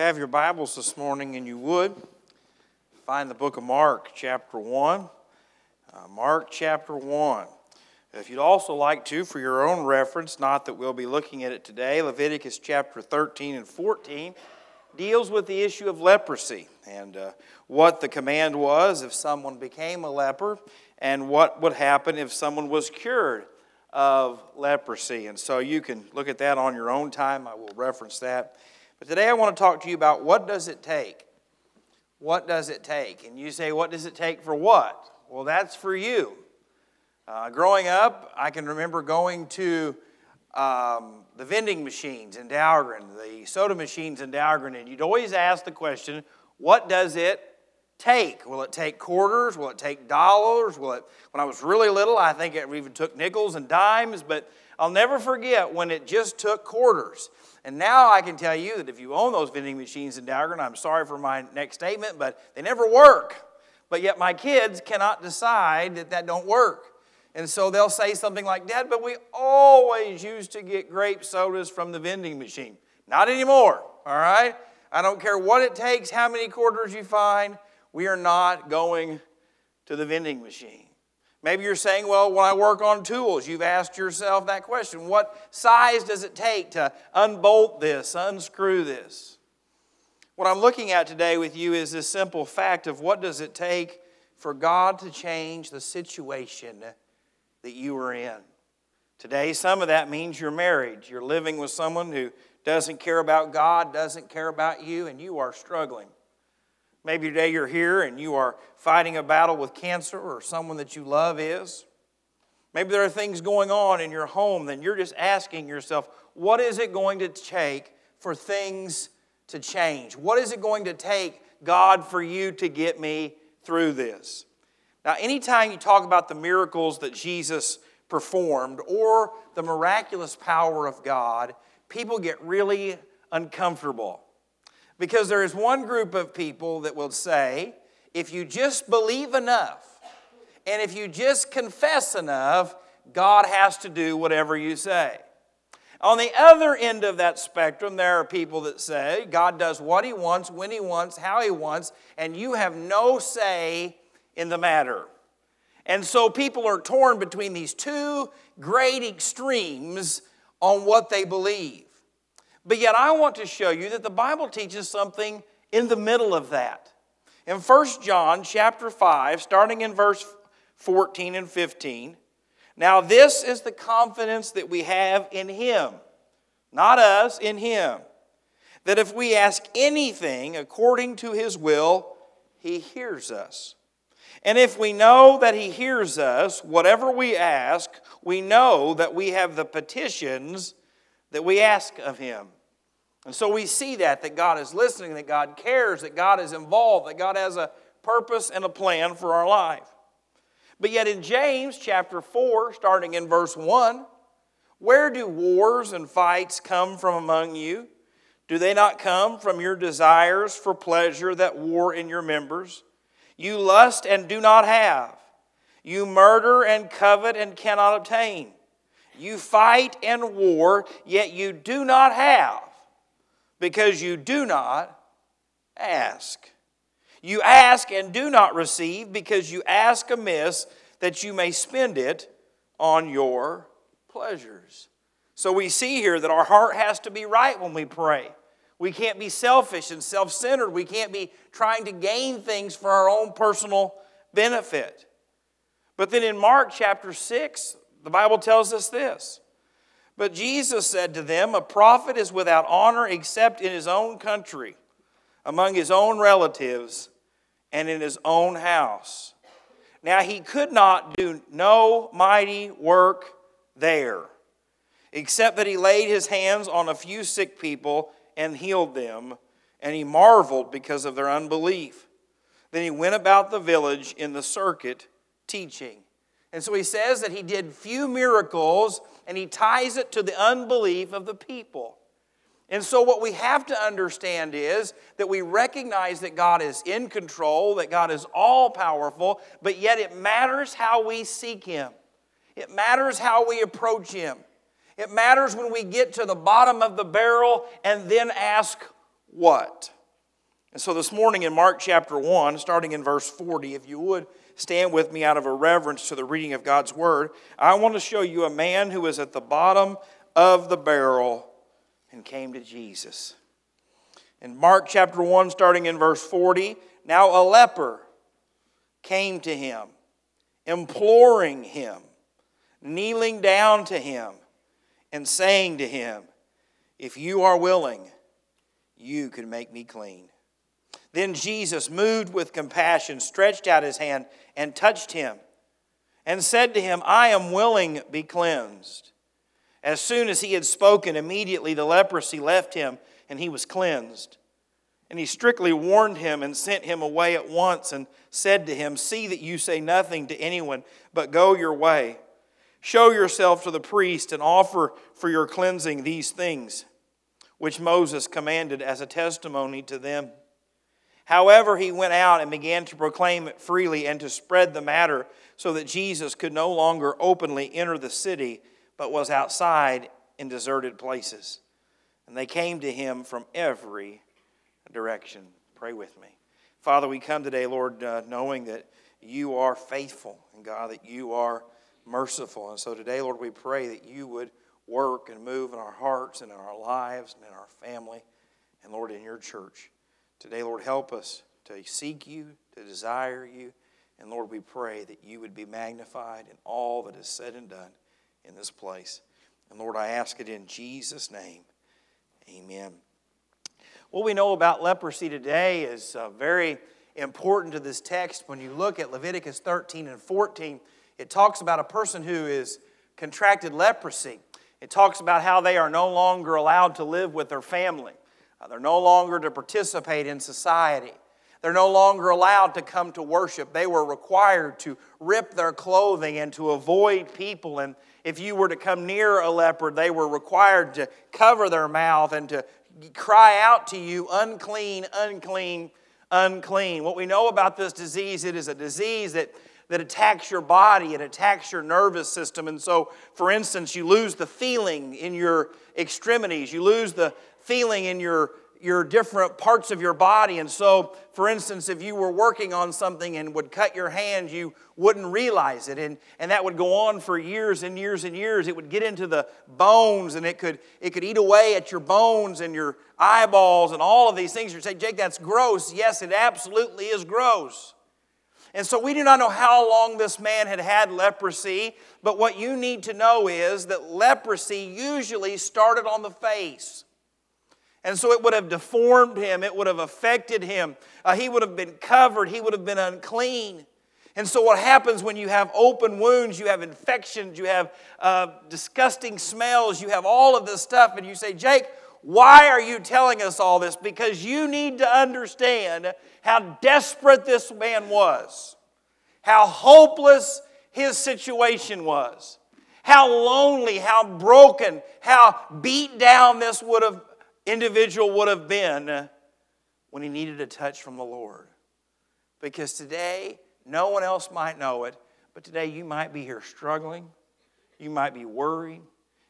have your Bibles this morning and you would, find the book of Mark, chapter 1. Uh, Mark, chapter 1. If you'd also like to, for your own reference, not that we'll be looking at it today, Leviticus chapter 13 and 14 deals with the issue of leprosy and uh, what the command was if someone became a leper and what would happen if someone was cured of leprosy. And so you can look at that on your own time. I will reference that. But today I want to talk to you about what does it take? What does it take? And you say, what does it take for what? Well, that's for you. Uh, growing up, I can remember going to um, the vending machines in Dahlgren, the soda machines in Dahlgren, and you'd always ask the question, what does it take? Will it take quarters? Will it take dollars? Will it, when I was really little, I think it even took nickels and dimes, but I'll never forget when it just took quarters. And now I can tell you that if you own those vending machines in Dahlgren, I'm sorry for my next statement, but they never work. But yet my kids cannot decide that that don't work. And so they'll say something like, Dad, but we always used to get grape sodas from the vending machine. Not anymore, all right? I don't care what it takes, how many quarters you find, we are not going to the vending machine. Maybe you're saying, well, when I work on tools, you've asked yourself that question what size does it take to unbolt this, unscrew this? What I'm looking at today with you is this simple fact of what does it take for God to change the situation that you are in. Today, some of that means you're married. You're living with someone who doesn't care about God, doesn't care about you, and you are struggling. Maybe today you're here and you are fighting a battle with cancer or someone that you love is. Maybe there are things going on in your home, then you're just asking yourself, what is it going to take for things to change? What is it going to take, God, for you to get me through this? Now, anytime you talk about the miracles that Jesus performed or the miraculous power of God, people get really uncomfortable. Because there is one group of people that will say, if you just believe enough, and if you just confess enough, God has to do whatever you say. On the other end of that spectrum, there are people that say God does what He wants, when He wants, how He wants, and you have no say in the matter. And so people are torn between these two great extremes on what they believe. But yet, I want to show you that the Bible teaches something in the middle of that. In 1 John chapter 5, starting in verse 14 and 15, now this is the confidence that we have in Him, not us, in Him, that if we ask anything according to His will, He hears us. And if we know that He hears us, whatever we ask, we know that we have the petitions that we ask of Him. And so we see that, that God is listening, that God cares, that God is involved, that God has a purpose and a plan for our life. But yet in James chapter 4, starting in verse 1, where do wars and fights come from among you? Do they not come from your desires for pleasure that war in your members? You lust and do not have. You murder and covet and cannot obtain. You fight and war, yet you do not have, because you do not ask. You ask and do not receive, because you ask amiss, that you may spend it on your pleasures. So we see here that our heart has to be right when we pray. We can't be selfish and self centered. We can't be trying to gain things for our own personal benefit. But then in Mark chapter 6, the Bible tells us this. But Jesus said to them, A prophet is without honor except in his own country, among his own relatives, and in his own house. Now he could not do no mighty work there, except that he laid his hands on a few sick people and healed them, and he marveled because of their unbelief. Then he went about the village in the circuit teaching. And so he says that he did few miracles and he ties it to the unbelief of the people. And so, what we have to understand is that we recognize that God is in control, that God is all powerful, but yet it matters how we seek Him. It matters how we approach Him. It matters when we get to the bottom of the barrel and then ask what? And so this morning in Mark chapter 1, starting in verse 40, if you would stand with me out of a reverence to the reading of God's word, I want to show you a man who was at the bottom of the barrel and came to Jesus. In Mark chapter 1, starting in verse 40, now a leper came to him, imploring him, kneeling down to him, and saying to him, If you are willing, you can make me clean. Then Jesus, moved with compassion, stretched out his hand and touched him and said to him, I am willing, be cleansed. As soon as he had spoken, immediately the leprosy left him and he was cleansed. And he strictly warned him and sent him away at once and said to him, See that you say nothing to anyone, but go your way. Show yourself to the priest and offer for your cleansing these things, which Moses commanded as a testimony to them. However, he went out and began to proclaim it freely and to spread the matter so that Jesus could no longer openly enter the city, but was outside in deserted places. And they came to him from every direction. Pray with me. Father, we come today, Lord, uh, knowing that you are faithful and God, that you are merciful. And so today, Lord, we pray that you would work and move in our hearts and in our lives and in our family and, Lord, in your church. Today, Lord, help us to seek you, to desire you. And Lord, we pray that you would be magnified in all that is said and done in this place. And Lord, I ask it in Jesus' name. Amen. What we know about leprosy today is uh, very important to this text. When you look at Leviticus 13 and 14, it talks about a person who is contracted leprosy. It talks about how they are no longer allowed to live with their family. They're no longer to participate in society. They're no longer allowed to come to worship. They were required to rip their clothing and to avoid people. And if you were to come near a leper, they were required to cover their mouth and to cry out to you, unclean, unclean, unclean. What we know about this disease, it is a disease that that attacks your body, it attacks your nervous system. And so, for instance, you lose the feeling in your extremities, you lose the feeling in your your different parts of your body. And so, for instance, if you were working on something and would cut your hand, you wouldn't realize it. And, and that would go on for years and years and years. It would get into the bones and it could, it could eat away at your bones and your eyeballs and all of these things. You say, Jake, that's gross. Yes, it absolutely is gross. And so we do not know how long this man had had leprosy, but what you need to know is that leprosy usually started on the face. And so it would have deformed him, it would have affected him. Uh, he would have been covered, he would have been unclean. And so, what happens when you have open wounds, you have infections, you have uh, disgusting smells, you have all of this stuff, and you say, Jake, why are you telling us all this? Because you need to understand how desperate this man was, how hopeless his situation was, how lonely, how broken, how beat down this would have, individual would have been when he needed a touch from the Lord. Because today, no one else might know it, but today you might be here struggling, you might be worried,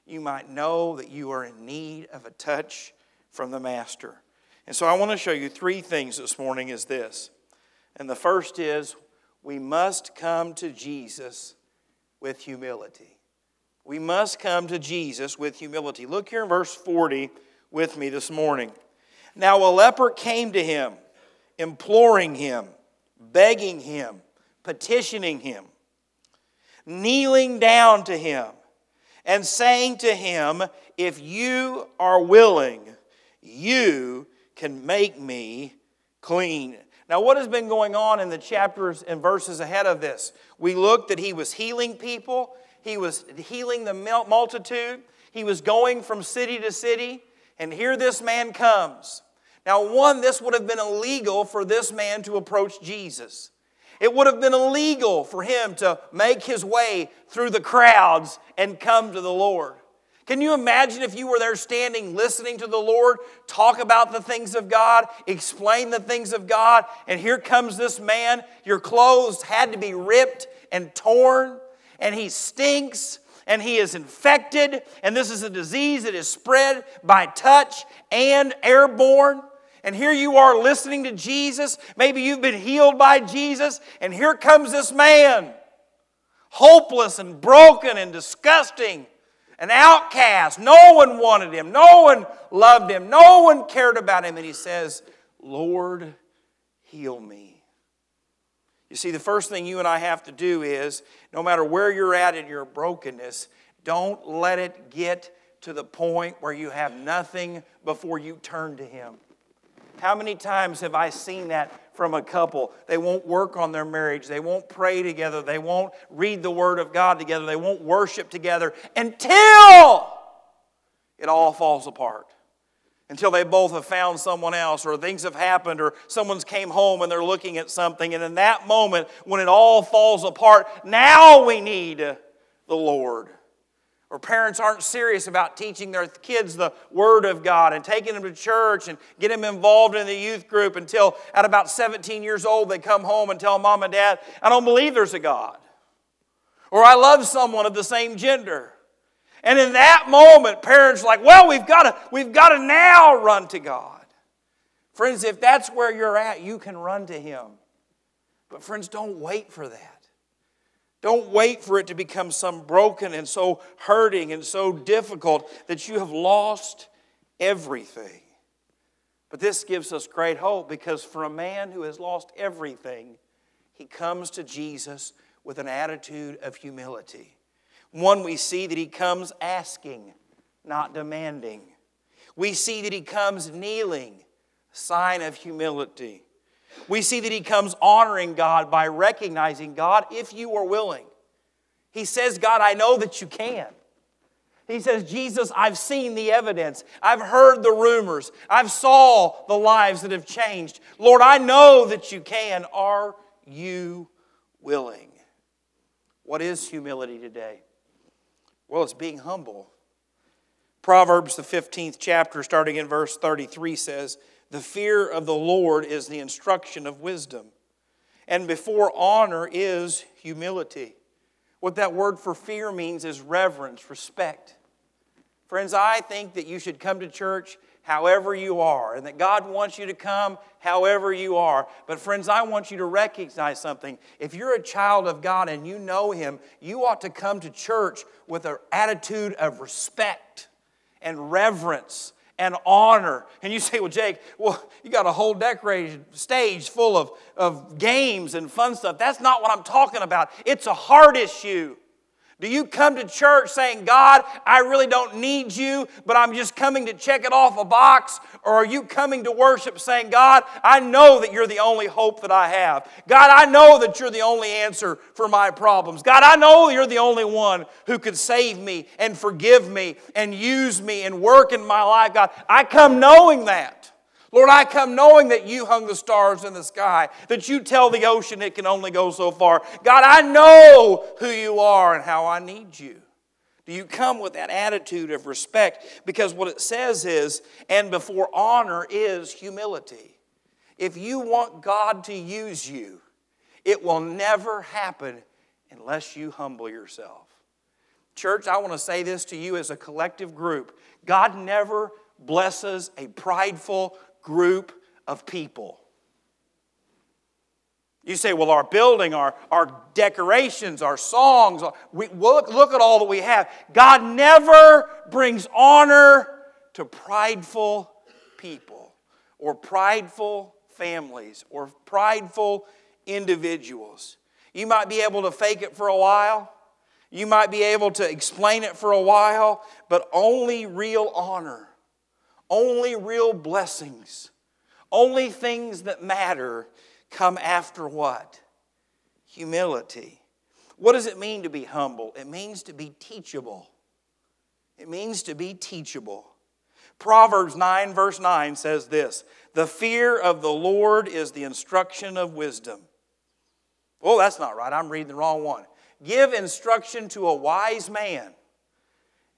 you might know that you are in need of a touch from the Master. And so I want to show you three things this morning is this. And the first is we must come to Jesus with humility. We must come to Jesus with humility. Look here in verse 40 with me this morning. Now a leper came to him, imploring him, begging him, petitioning him, kneeling down to him, and saying to him, If you are willing, you can make me clean. Now, what has been going on in the chapters and verses ahead of this? We looked that he was healing people, he was healing the multitude, he was going from city to city, and here this man comes. Now, one, this would have been illegal for this man to approach Jesus. It would have been illegal for him to make his way through the crowds and come to the Lord. Can you imagine if you were there standing, listening to the Lord talk about the things of God, explain the things of God, and here comes this man? Your clothes had to be ripped and torn, and he stinks, and he is infected, and this is a disease that is spread by touch and airborne. And here you are listening to Jesus. Maybe you've been healed by Jesus. And here comes this man, hopeless and broken and disgusting, an outcast. No one wanted him. No one loved him. No one cared about him. And he says, Lord, heal me. You see, the first thing you and I have to do is no matter where you're at in your brokenness, don't let it get to the point where you have nothing before you turn to Him. How many times have I seen that from a couple? They won't work on their marriage. They won't pray together. They won't read the Word of God together. They won't worship together until it all falls apart. Until they both have found someone else, or things have happened, or someone's came home and they're looking at something. And in that moment, when it all falls apart, now we need the Lord or parents aren't serious about teaching their kids the Word of God and taking them to church and get them involved in the youth group until at about 17 years old they come home and tell mom and dad, I don't believe there's a God. Or I love someone of the same gender. And in that moment, parents are like, well, we've got to, we've got to now run to God. Friends, if that's where you're at, you can run to Him. But friends, don't wait for that. Don't wait for it to become some broken and so hurting and so difficult that you have lost everything. But this gives us great hope because for a man who has lost everything, he comes to Jesus with an attitude of humility. One, we see that he comes asking, not demanding. We see that he comes kneeling, sign of humility. We see that he comes honoring God by recognizing God, if you are willing. He says, God, I know that you can. He says, Jesus, I've seen the evidence. I've heard the rumors. I've saw the lives that have changed. Lord, I know that you can. Are you willing? What is humility today? Well, it's being humble. Proverbs, the 15th chapter, starting in verse 33, says, the fear of the Lord is the instruction of wisdom, and before honor is humility. What that word for fear means is reverence, respect. Friends, I think that you should come to church however you are, and that God wants you to come however you are. But, friends, I want you to recognize something. If you're a child of God and you know Him, you ought to come to church with an attitude of respect and reverence and honor. And you say, well, Jake, well, you got a whole decorated stage full of, of games and fun stuff. That's not what I'm talking about. It's a heart issue. Do you come to church saying, God, I really don't need you, but I'm just coming to check it off a box? Or are you coming to worship saying, God, I know that you're the only hope that I have. God, I know that you're the only answer for my problems. God, I know you're the only one who could save me and forgive me and use me and work in my life. God, I come knowing that. Lord, I come knowing that you hung the stars in the sky, that you tell the ocean it can only go so far. God, I know who you are and how I need you. Do you come with that attitude of respect? Because what it says is, and before honor is humility. If you want God to use you, it will never happen unless you humble yourself. Church, I want to say this to you as a collective group God never blesses a prideful, group of people. You say, well, our building, our, our decorations, our songs, we, look, look at all that we have. God never brings honor to prideful people or prideful families or prideful individuals. You might be able to fake it for a while. You might be able to explain it for a while, but only real honor only real blessings, only things that matter come after what? Humility. What does it mean to be humble? It means to be teachable. It means to be teachable. Proverbs 9, verse 9 says this The fear of the Lord is the instruction of wisdom. Oh, that's not right. I'm reading the wrong one. Give instruction to a wise man,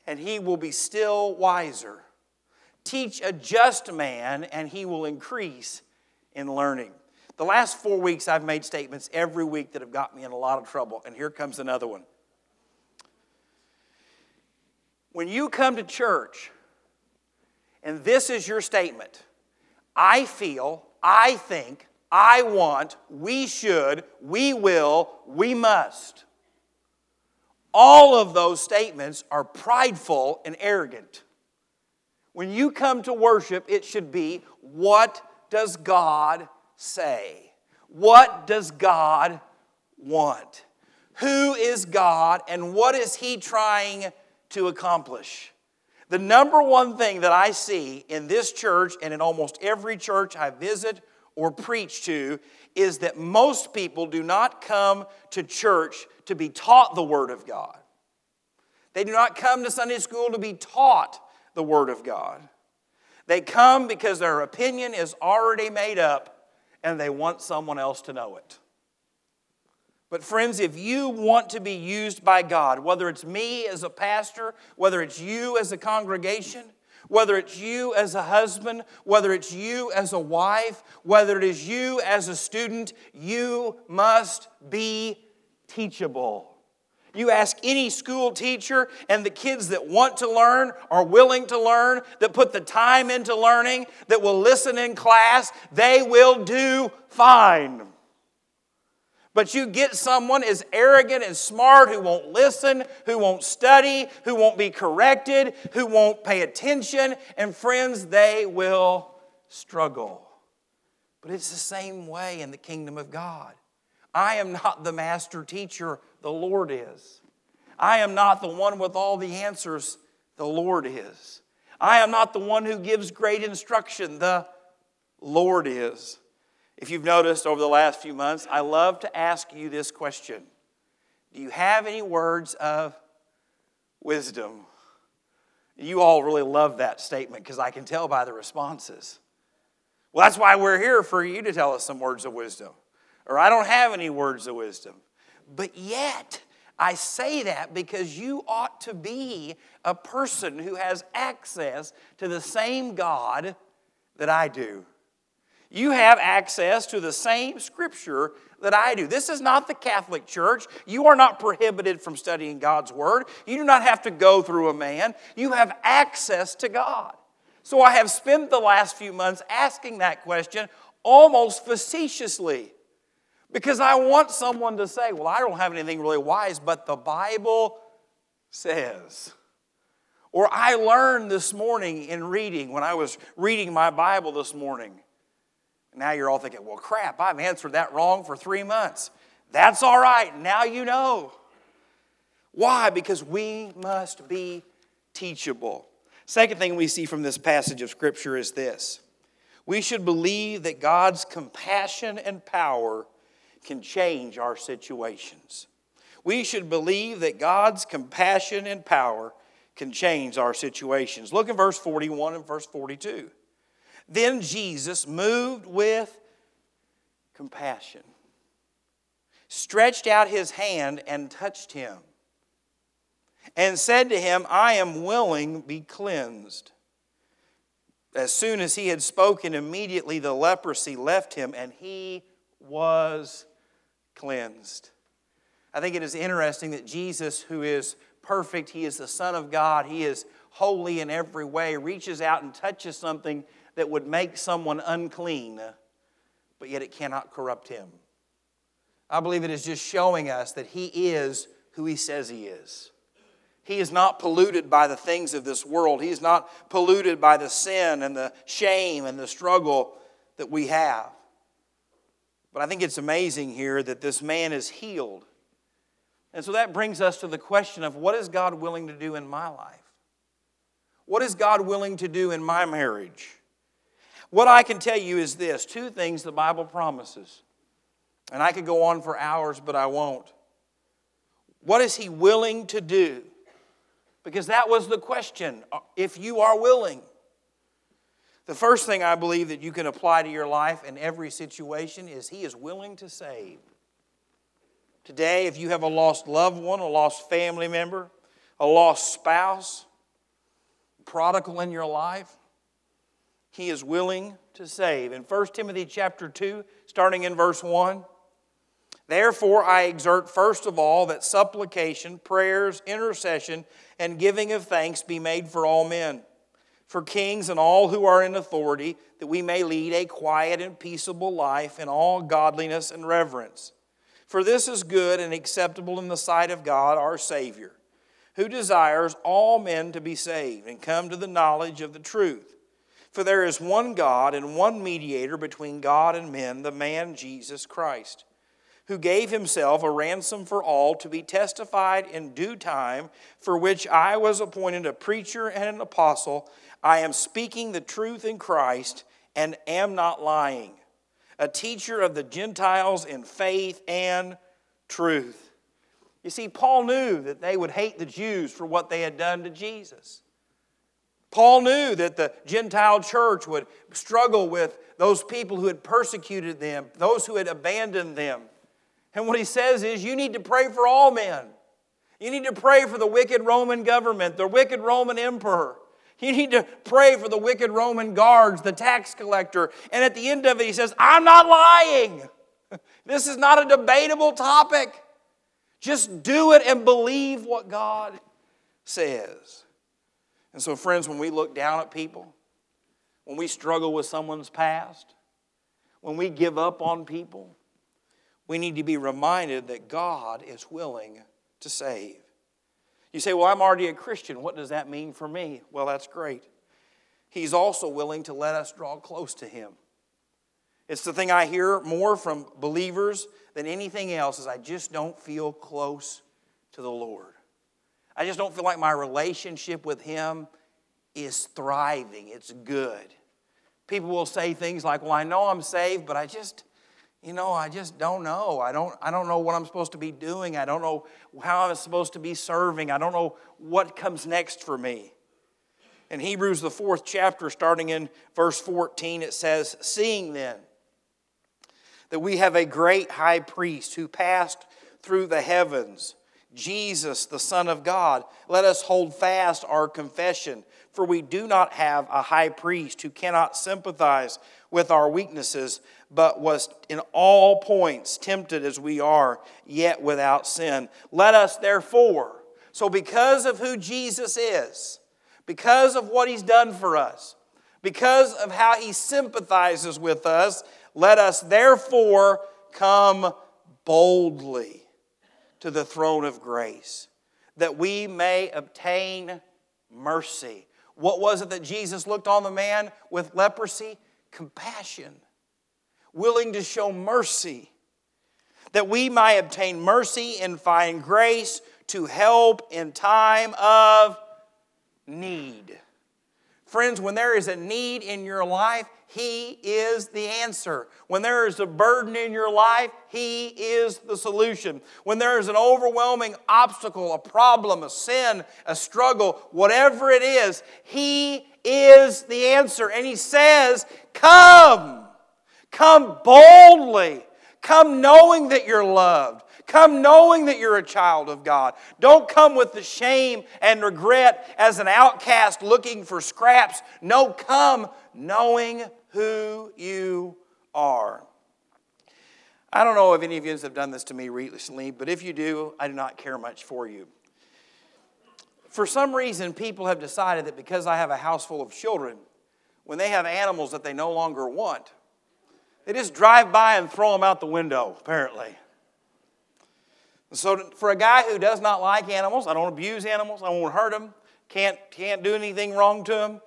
and he will be still wiser. Teach a just man, and he will increase in learning. The last four weeks, I've made statements every week that have got me in a lot of trouble, and here comes another one. When you come to church, and this is your statement I feel, I think, I want, we should, we will, we must. All of those statements are prideful and arrogant. When you come to worship, it should be what does God say? What does God want? Who is God and what is He trying to accomplish? The number one thing that I see in this church and in almost every church I visit or preach to is that most people do not come to church to be taught the Word of God. They do not come to Sunday school to be taught the Word of God. They come because their opinion is already made up and they want someone else to know it. But, friends, if you want to be used by God, whether it's me as a pastor, whether it's you as a congregation, whether it's you as a husband, whether it's you as a wife, whether it is you as a student, you must be teachable. You ask any school teacher, and the kids that want to learn, are willing to learn, that put the time into learning, that will listen in class, they will do fine. But you get someone as arrogant and smart who won't listen, who won't study, who won't be corrected, who won't pay attention, and friends, they will struggle. But it's the same way in the kingdom of God. I am not the master teacher, the Lord is. I am not the one with all the answers, the Lord is. I am not the one who gives great instruction, the Lord is. If you've noticed over the last few months, I love to ask you this question Do you have any words of wisdom? You all really love that statement because I can tell by the responses. Well, that's why we're here for you to tell us some words of wisdom or I don't have any words of wisdom. But yet, I say that because you ought to be a person who has access to the same God that I do. You have access to the same scripture that I do. This is not the Catholic Church. You are not prohibited from studying God's Word. You do not have to go through a man. You have access to God. So I have spent the last few months asking that question almost facetiously. Because I want someone to say, well, I don't have anything really wise, but the Bible says. Or I learned this morning in reading, when I was reading my Bible this morning. Now you're all thinking, well, crap, I've answered that wrong for three months. That's all right. Now you know. Why? Because we must be teachable. Second thing we see from this passage of Scripture is this we should believe that God's compassion and power can change our situations. We should believe that God's compassion and power can change our situations. Look at verse 41 and verse 42. Then Jesus, moved with compassion, stretched out his hand and touched him, and said to him, I am willing, be cleansed. As soon as he had spoken, immediately the leprosy left him, and he was cleansed. I think it is interesting that Jesus, who is perfect, he is the Son of God, he is holy in every way, reaches out and touches something that would make someone unclean, but yet it cannot corrupt him. I believe it is just showing us that he is who he says he is. He is not polluted by the things of this world. He is not polluted by the sin and the shame and the struggle that we have. But I think it's amazing here that this man is healed. And so that brings us to the question of what is God willing to do in my life? What is God willing to do in my marriage? What I can tell you is this two things the Bible promises. And I could go on for hours, but I won't. What is He willing to do? Because that was the question if you are willing. The first thing I believe that you can apply to your life in every situation is He is willing to save. Today, if you have a lost loved one, a lost family member, a lost spouse, prodigal in your life, He is willing to save. In 1 Timothy chapter 2, starting in verse 1, Therefore, I exert first of all that supplication, prayers, intercession, and giving of thanks be made for all men for kings and all who are in authority, that we may lead a quiet and peaceable life in all godliness and reverence. For this is good and acceptable in the sight of God our Savior, who desires all men to be saved and come to the knowledge of the truth. For there is one God and one mediator between God and men, the man Jesus Christ who gave himself a ransom for all to be testified in due time, for which I was appointed a preacher and an apostle. I am speaking the truth in Christ and am not lying, a teacher of the Gentiles in faith and truth. You see, Paul knew that they would hate the Jews for what they had done to Jesus. Paul knew that the Gentile church would struggle with those people who had persecuted them, those who had abandoned them. And what he says is, you need to pray for all men. You need to pray for the wicked Roman government, the wicked Roman emperor. You need to pray for the wicked Roman guards, the tax collector. And at the end of it, he says, I'm not lying. This is not a debatable topic. Just do it and believe what God says. And so, friends, when we look down at people, when we struggle with someone's past, when we give up on people, we need to be reminded that God is willing to save. You say, Well, I'm already a Christian. What does that mean for me? Well, that's great. He's also willing to let us draw close to Him. It's the thing I hear more from believers than anything else is I just don't feel close to the Lord. I just don't feel like my relationship with Him is thriving. It's good. People will say things like, Well, I know I'm saved, but I just you know, I just don't know. I don't, I don't know what I'm supposed to be doing. I don't know how I'm supposed to be serving. I don't know what comes next for me. In Hebrews, the fourth chapter, starting in verse 14, it says, Seeing then that we have a great high priest who passed through the heavens, Jesus, the Son of God, let us hold fast our confession. For we do not have a high priest who cannot sympathize with our weaknesses, but was in all points tempted as we are, yet without sin. Let us therefore, so because of who Jesus is, because of what he's done for us, because of how he sympathizes with us, let us therefore come boldly to the throne of grace, that we may obtain mercy. What was it that Jesus looked on the man with leprosy? Compassion willing to show mercy, that we might obtain mercy and find grace to help in time of need. Friends, when there is a need in your life, He is the answer. When there is a burden in your life, He is the solution. When there is an overwhelming obstacle, a problem, a sin, a struggle, whatever it is, He is the answer. And He says, Come. Come boldly. Come knowing that you're loved. Come knowing that you're a child of God. Don't come with the shame and regret as an outcast looking for scraps. No, come knowing who you are. I don't know if any of you have done this to me recently, but if you do, I do not care much for you. For some reason, people have decided that because I have a house full of children, when they have animals that they no longer want, they just drive by and throw them out the window, apparently. So, for a guy who does not like animals, I don't abuse animals, I won't hurt them, can't, can't do anything wrong to them.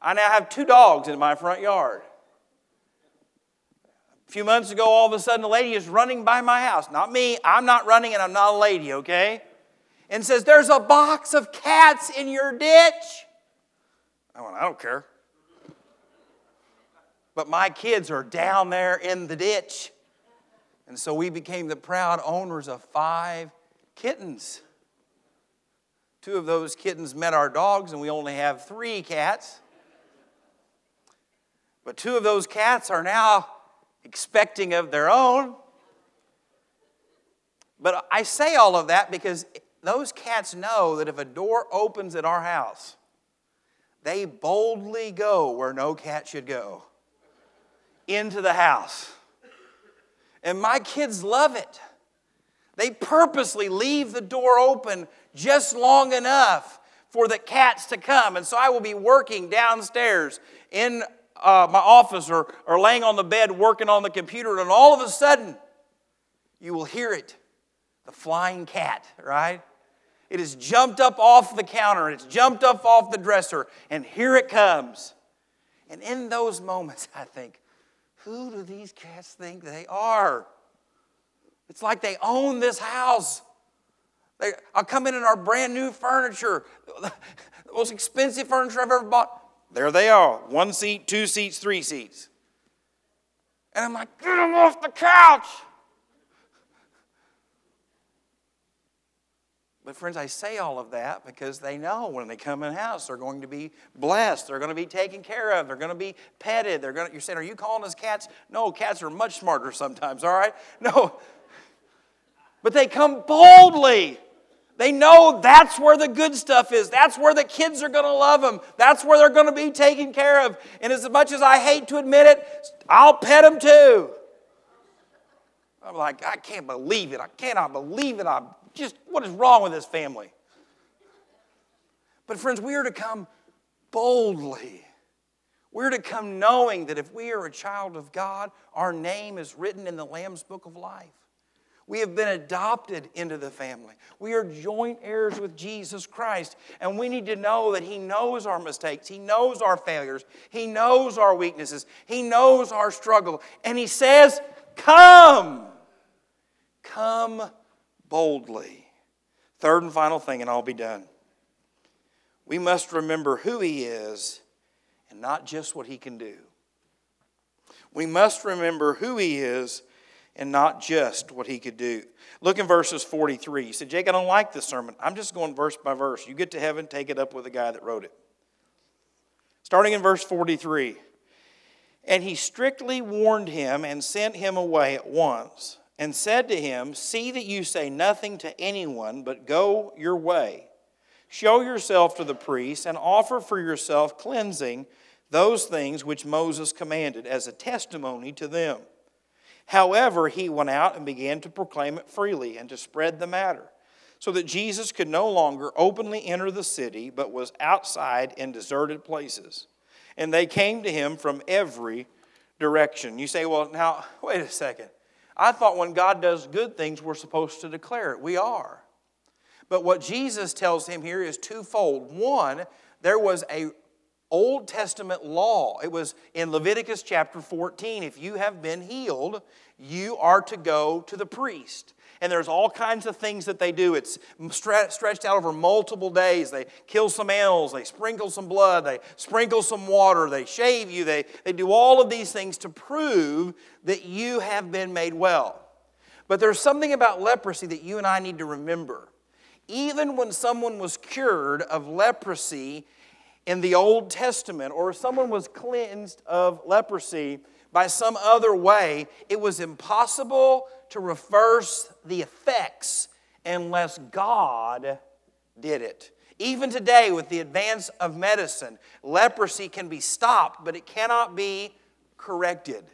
I now have two dogs in my front yard. A few months ago, all of a sudden, a lady is running by my house. Not me, I'm not running, and I'm not a lady, okay? And says, There's a box of cats in your ditch. I went, I don't care but my kids are down there in the ditch. And so we became the proud owners of five kittens. Two of those kittens met our dogs, and we only have three cats. But two of those cats are now expecting of their own. But I say all of that because those cats know that if a door opens at our house, they boldly go where no cat should go into the house. And my kids love it. They purposely leave the door open just long enough for the cats to come. And so I will be working downstairs in uh, my office or, or laying on the bed working on the computer, and all of a sudden, you will hear it the flying cat, right? It has jumped up off the counter, it's jumped up off the dresser, and here it comes. And in those moments, I think, who do these cats think they are? It's like they own this house. They, I'll come in in our brand new furniture, the most expensive furniture I've ever bought. There they are one seat, two seats, three seats. And I'm like, get them off the couch. But, friends, I say all of that because they know when they come in the house, they're going to be blessed. They're going to be taken care of. They're going to be petted. They're going to, you're saying, Are you calling us cats? No, cats are much smarter sometimes, all right? No. But they come boldly. They know that's where the good stuff is. That's where the kids are going to love them. That's where they're going to be taken care of. And as much as I hate to admit it, I'll pet them too. I'm like, I can't believe it. I cannot believe it. I'm just, what is wrong with this family? But, friends, we are to come boldly. We're to come knowing that if we are a child of God, our name is written in the Lamb's book of life. We have been adopted into the family. We are joint heirs with Jesus Christ. And we need to know that He knows our mistakes. He knows our failures. He knows our weaknesses. He knows our struggle. And He says, Come. Come boldly. Third and final thing, and I'll be done. We must remember who He is and not just what He can do. We must remember who He is and not just what He could do. Look in verses 43. You said, Jake, I don't like this sermon. I'm just going verse by verse. You get to heaven, take it up with the guy that wrote it. Starting in verse 43. And he strictly warned him and sent him away at once and said to him, See that you say nothing to anyone, but go your way. Show yourself to the priests and offer for yourself cleansing those things which Moses commanded as a testimony to them. However, he went out and began to proclaim it freely and to spread the matter, so that Jesus could no longer openly enter the city, but was outside in deserted places. And they came to him from every direction. You say, well, now, wait a second. I thought when God does good things, we're supposed to declare it. We are. But what Jesus tells him here is twofold. One, there was a Old Testament law. It was in Leviticus chapter 14. If you have been healed, you are to go to the priest. And there's all kinds of things that they do. It's stretched out over multiple days. They kill some animals, they sprinkle some blood, they sprinkle some water, they shave you, they, they do all of these things to prove that you have been made well. But there's something about leprosy that you and I need to remember. Even when someone was cured of leprosy in the Old Testament, or someone was cleansed of leprosy by some other way, it was impossible to reverse the effects unless God did it. Even today, with the advance of medicine, leprosy can be stopped, but it cannot be corrected.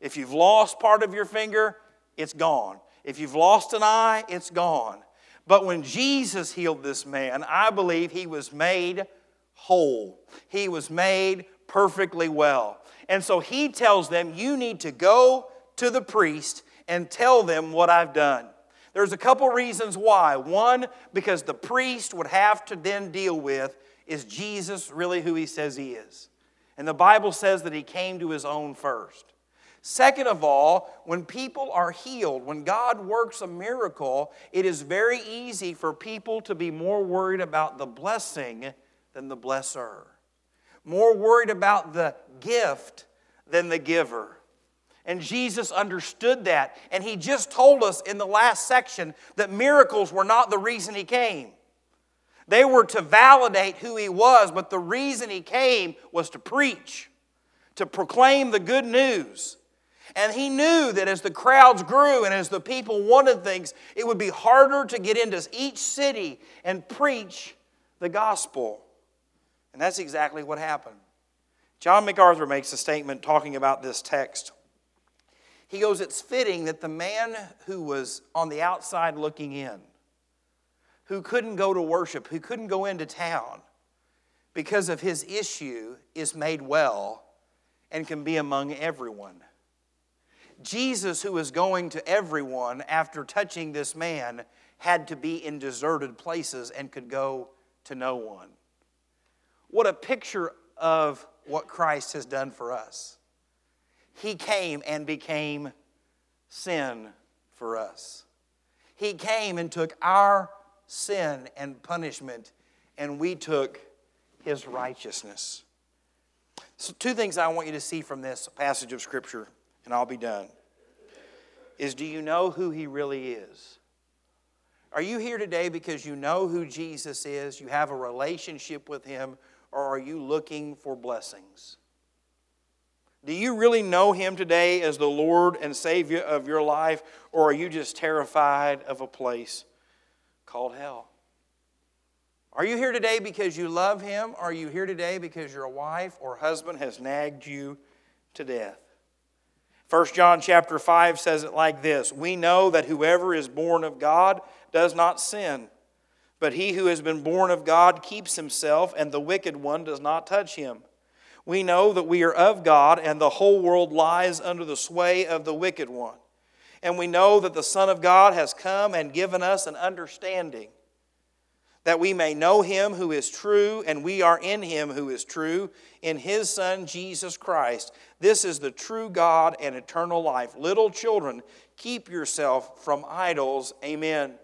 If you've lost part of your finger, it's gone. If you've lost an eye, it's gone. But when Jesus healed this man, I believe he was made whole. He was made perfectly well. And so he tells them, You need to go to the priest and tell them what I've done. There's a couple reasons why. One, because the priest would have to then deal with is Jesus really who he says he is? And the Bible says that he came to his own first. Second of all, when people are healed, when God works a miracle, it is very easy for people to be more worried about the blessing than the blesser, more worried about the gift than the giver. And Jesus understood that. And he just told us in the last section that miracles were not the reason he came. They were to validate who he was, but the reason he came was to preach, to proclaim the good news. And he knew that as the crowds grew and as the people wanted things, it would be harder to get into each city and preach the gospel. And that's exactly what happened. John MacArthur makes a statement talking about this text. He goes, It's fitting that the man who was on the outside looking in, who couldn't go to worship, who couldn't go into town, because of his issue, is made well and can be among everyone. Jesus, who was going to everyone after touching this man, had to be in deserted places and could go to no one. What a picture of what Christ has done for us. He came and became sin for us. He came and took our sin and punishment, and we took his righteousness. So, two things I want you to see from this passage of Scripture, and I'll be done. Is do you know who he really is? Are you here today because you know who Jesus is, you have a relationship with him, or are you looking for blessings? Do you really know him today as the Lord and Savior of your life, or are you just terrified of a place called hell? Are you here today because you love him? Are you here today because your wife or husband has nagged you to death? 1 John chapter 5 says it like this We know that whoever is born of God does not sin, but he who has been born of God keeps himself, and the wicked one does not touch him. We know that we are of God, and the whole world lies under the sway of the wicked one. And we know that the Son of God has come and given us an understanding that we may know him who is true, and we are in him who is true, in his Son, Jesus Christ. This is the true God and eternal life. Little children, keep yourself from idols. Amen.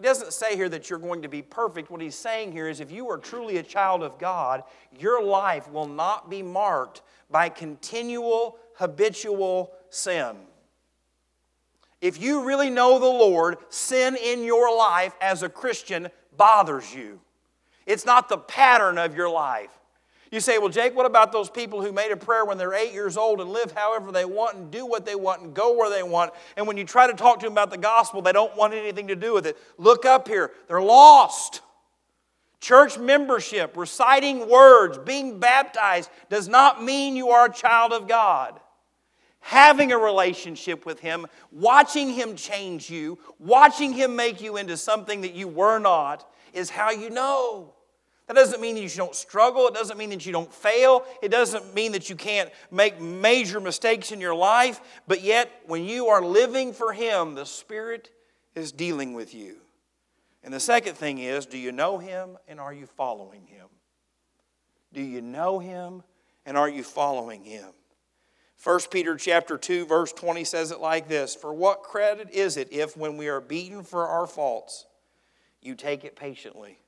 He doesn't say here that you're going to be perfect. What he's saying here is if you are truly a child of God, your life will not be marked by continual, habitual sin. If you really know the Lord, sin in your life as a Christian bothers you. It's not the pattern of your life. You say, well, Jake, what about those people who made a prayer when they're eight years old and live however they want and do what they want and go where they want? And when you try to talk to them about the gospel, they don't want anything to do with it. Look up here. They're lost. Church membership, reciting words, being baptized does not mean you are a child of God. Having a relationship with Him, watching Him change you, watching Him make you into something that you were not, is how you know. That doesn't mean that you don't struggle. It doesn't mean that you don't fail. It doesn't mean that you can't make major mistakes in your life. But yet, when you are living for Him, the Spirit is dealing with you. And the second thing is do you know Him and are you following Him? Do you know Him and are you following Him? 1 Peter chapter 2 verse 20 says it like this, "For what credit is it if when we are beaten for our faults, you take it patiently.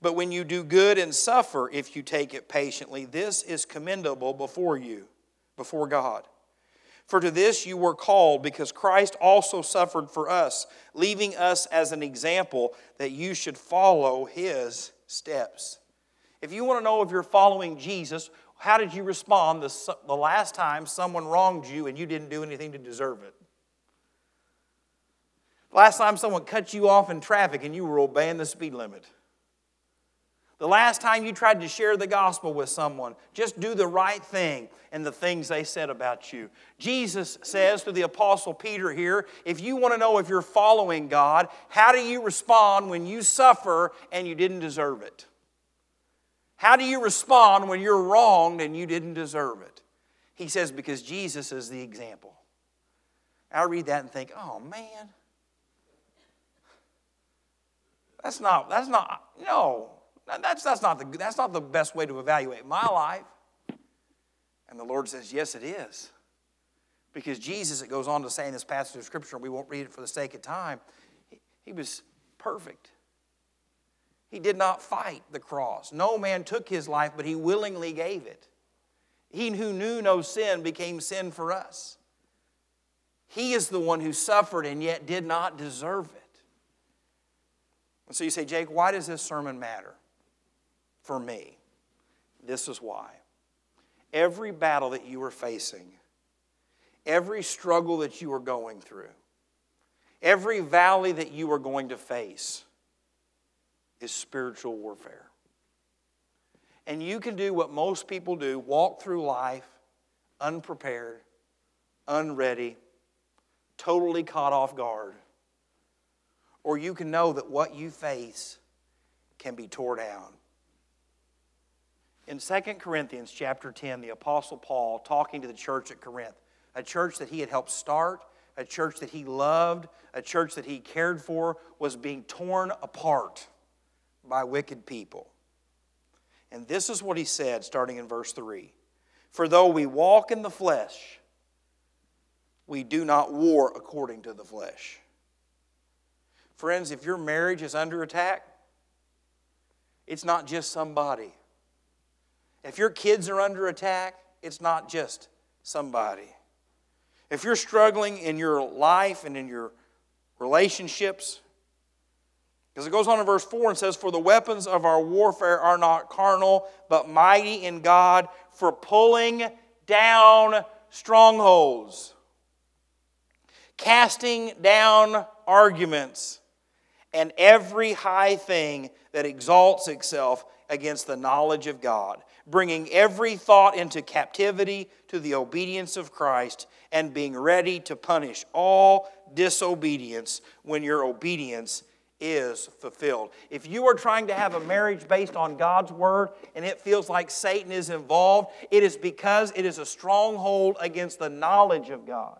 But when you do good and suffer, if you take it patiently, this is commendable before you, before God. For to this you were called, because Christ also suffered for us, leaving us as an example that you should follow his steps. If you want to know if you're following Jesus, how did you respond the, last time someone wronged you and you didn't do anything to deserve it? Last time someone cut you off in traffic and you were obeying the speed limit. The last time you tried to share the gospel with someone, just do the right thing and the things they said about you. Jesus says to the Apostle Peter here if you want to know if you're following God, how do you respond when you suffer and you didn't deserve it? How do you respond when you're wronged and you didn't deserve it? He says, because Jesus is the example. I read that and think, oh man, that's not, that's not, no, that's, that's, not the, that's not the best way to evaluate my life. And the Lord says, yes, it is. Because Jesus, it goes on to say in this passage of Scripture, we won't read it for the sake of time, he, he was perfect. He did not fight the cross. No man took his life, but he willingly gave it. He who knew no sin became sin for us. He is the one who suffered and yet did not deserve it. And so you say, Jake, why does this sermon matter for me? This is why. Every battle that you are facing, every struggle that you are going through, every valley that you are going to face is spiritual warfare. And you can do what most people do walk through life unprepared, unready, totally caught off guard or you can know that what you face can be tore down. In 2 Corinthians chapter 10, the Apostle Paul talking to the church at Corinth, a church that he had helped start, a church that he loved, a church that he cared for, was being torn apart by wicked people. And this is what he said starting in verse 3 For though we walk in the flesh, we do not war according to the flesh. Friends, if your marriage is under attack, it's not just somebody. If your kids are under attack, it's not just somebody. If you're struggling in your life and in your relationships, because it goes on in verse 4 and says, For the weapons of our warfare are not carnal, but mighty in God for pulling down strongholds, casting down arguments, and every high thing that exalts itself against the knowledge of God, bringing every thought into captivity to the obedience of Christ, and being ready to punish all disobedience when your obedience is fulfilled. If you are trying to have a marriage based on God's word and it feels like Satan is involved, it is because it is a stronghold against the knowledge of God.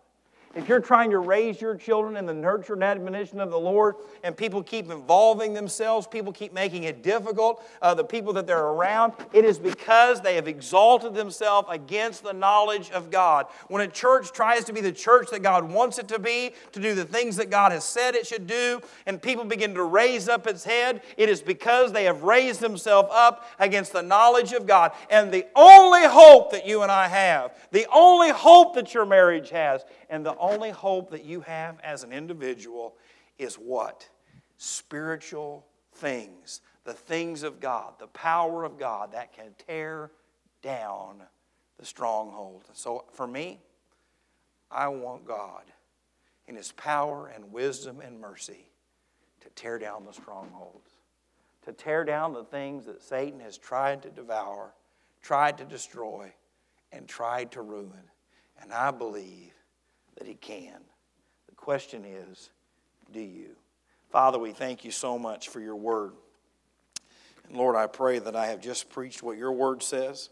If you're trying to raise your children in the nurture and admonition of the Lord, and people keep involving themselves, people keep making it difficult, uh, the people that they're around, it is because they have exalted themselves against the knowledge of God. When a church tries to be the church that God wants it to be, to do the things that God has said it should do, and people begin to raise up its head, it is because they have raised themselves up against the knowledge of God. And the only hope that you and I have, the only hope that your marriage has, and the only hope that you have as an individual is what? Spiritual things, the things of God, the power of God that can tear down the stronghold. So for me, I want God in His power and wisdom and mercy to tear down the strongholds, to tear down the things that Satan has tried to devour, tried to destroy, and tried to ruin. And I believe that He can. The question is, do you? Father, we thank you so much for your word. And Lord, I pray that I have just preached what your word says.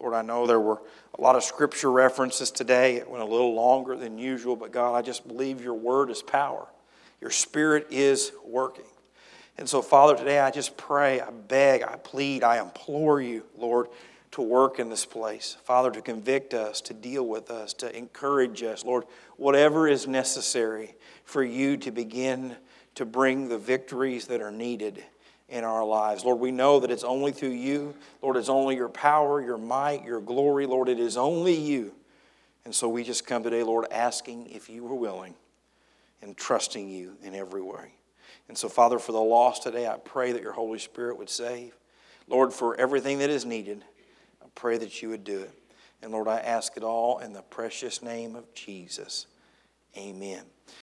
Lord, I know there were a lot of scripture references today. It went a little longer than usual, but God, I just believe your word is power. Your spirit is working. And so, Father, today I just pray, I beg, I plead, I implore you, Lord, to work in this place. Father, to convict us, to deal with us, to encourage us. Lord, whatever is necessary for you to begin to bring the victories that are needed in our lives. Lord, we know that it's only through you. Lord, it's only your power, your might, your glory. Lord, it is only you. And so we just come today, Lord, asking if you were willing and trusting you in every way. And so, Father, for the lost today, I pray that your Holy Spirit would save. Lord, for everything that is needed, pray that you would do it. And Lord, I ask it all in the precious name of Jesus. Amen.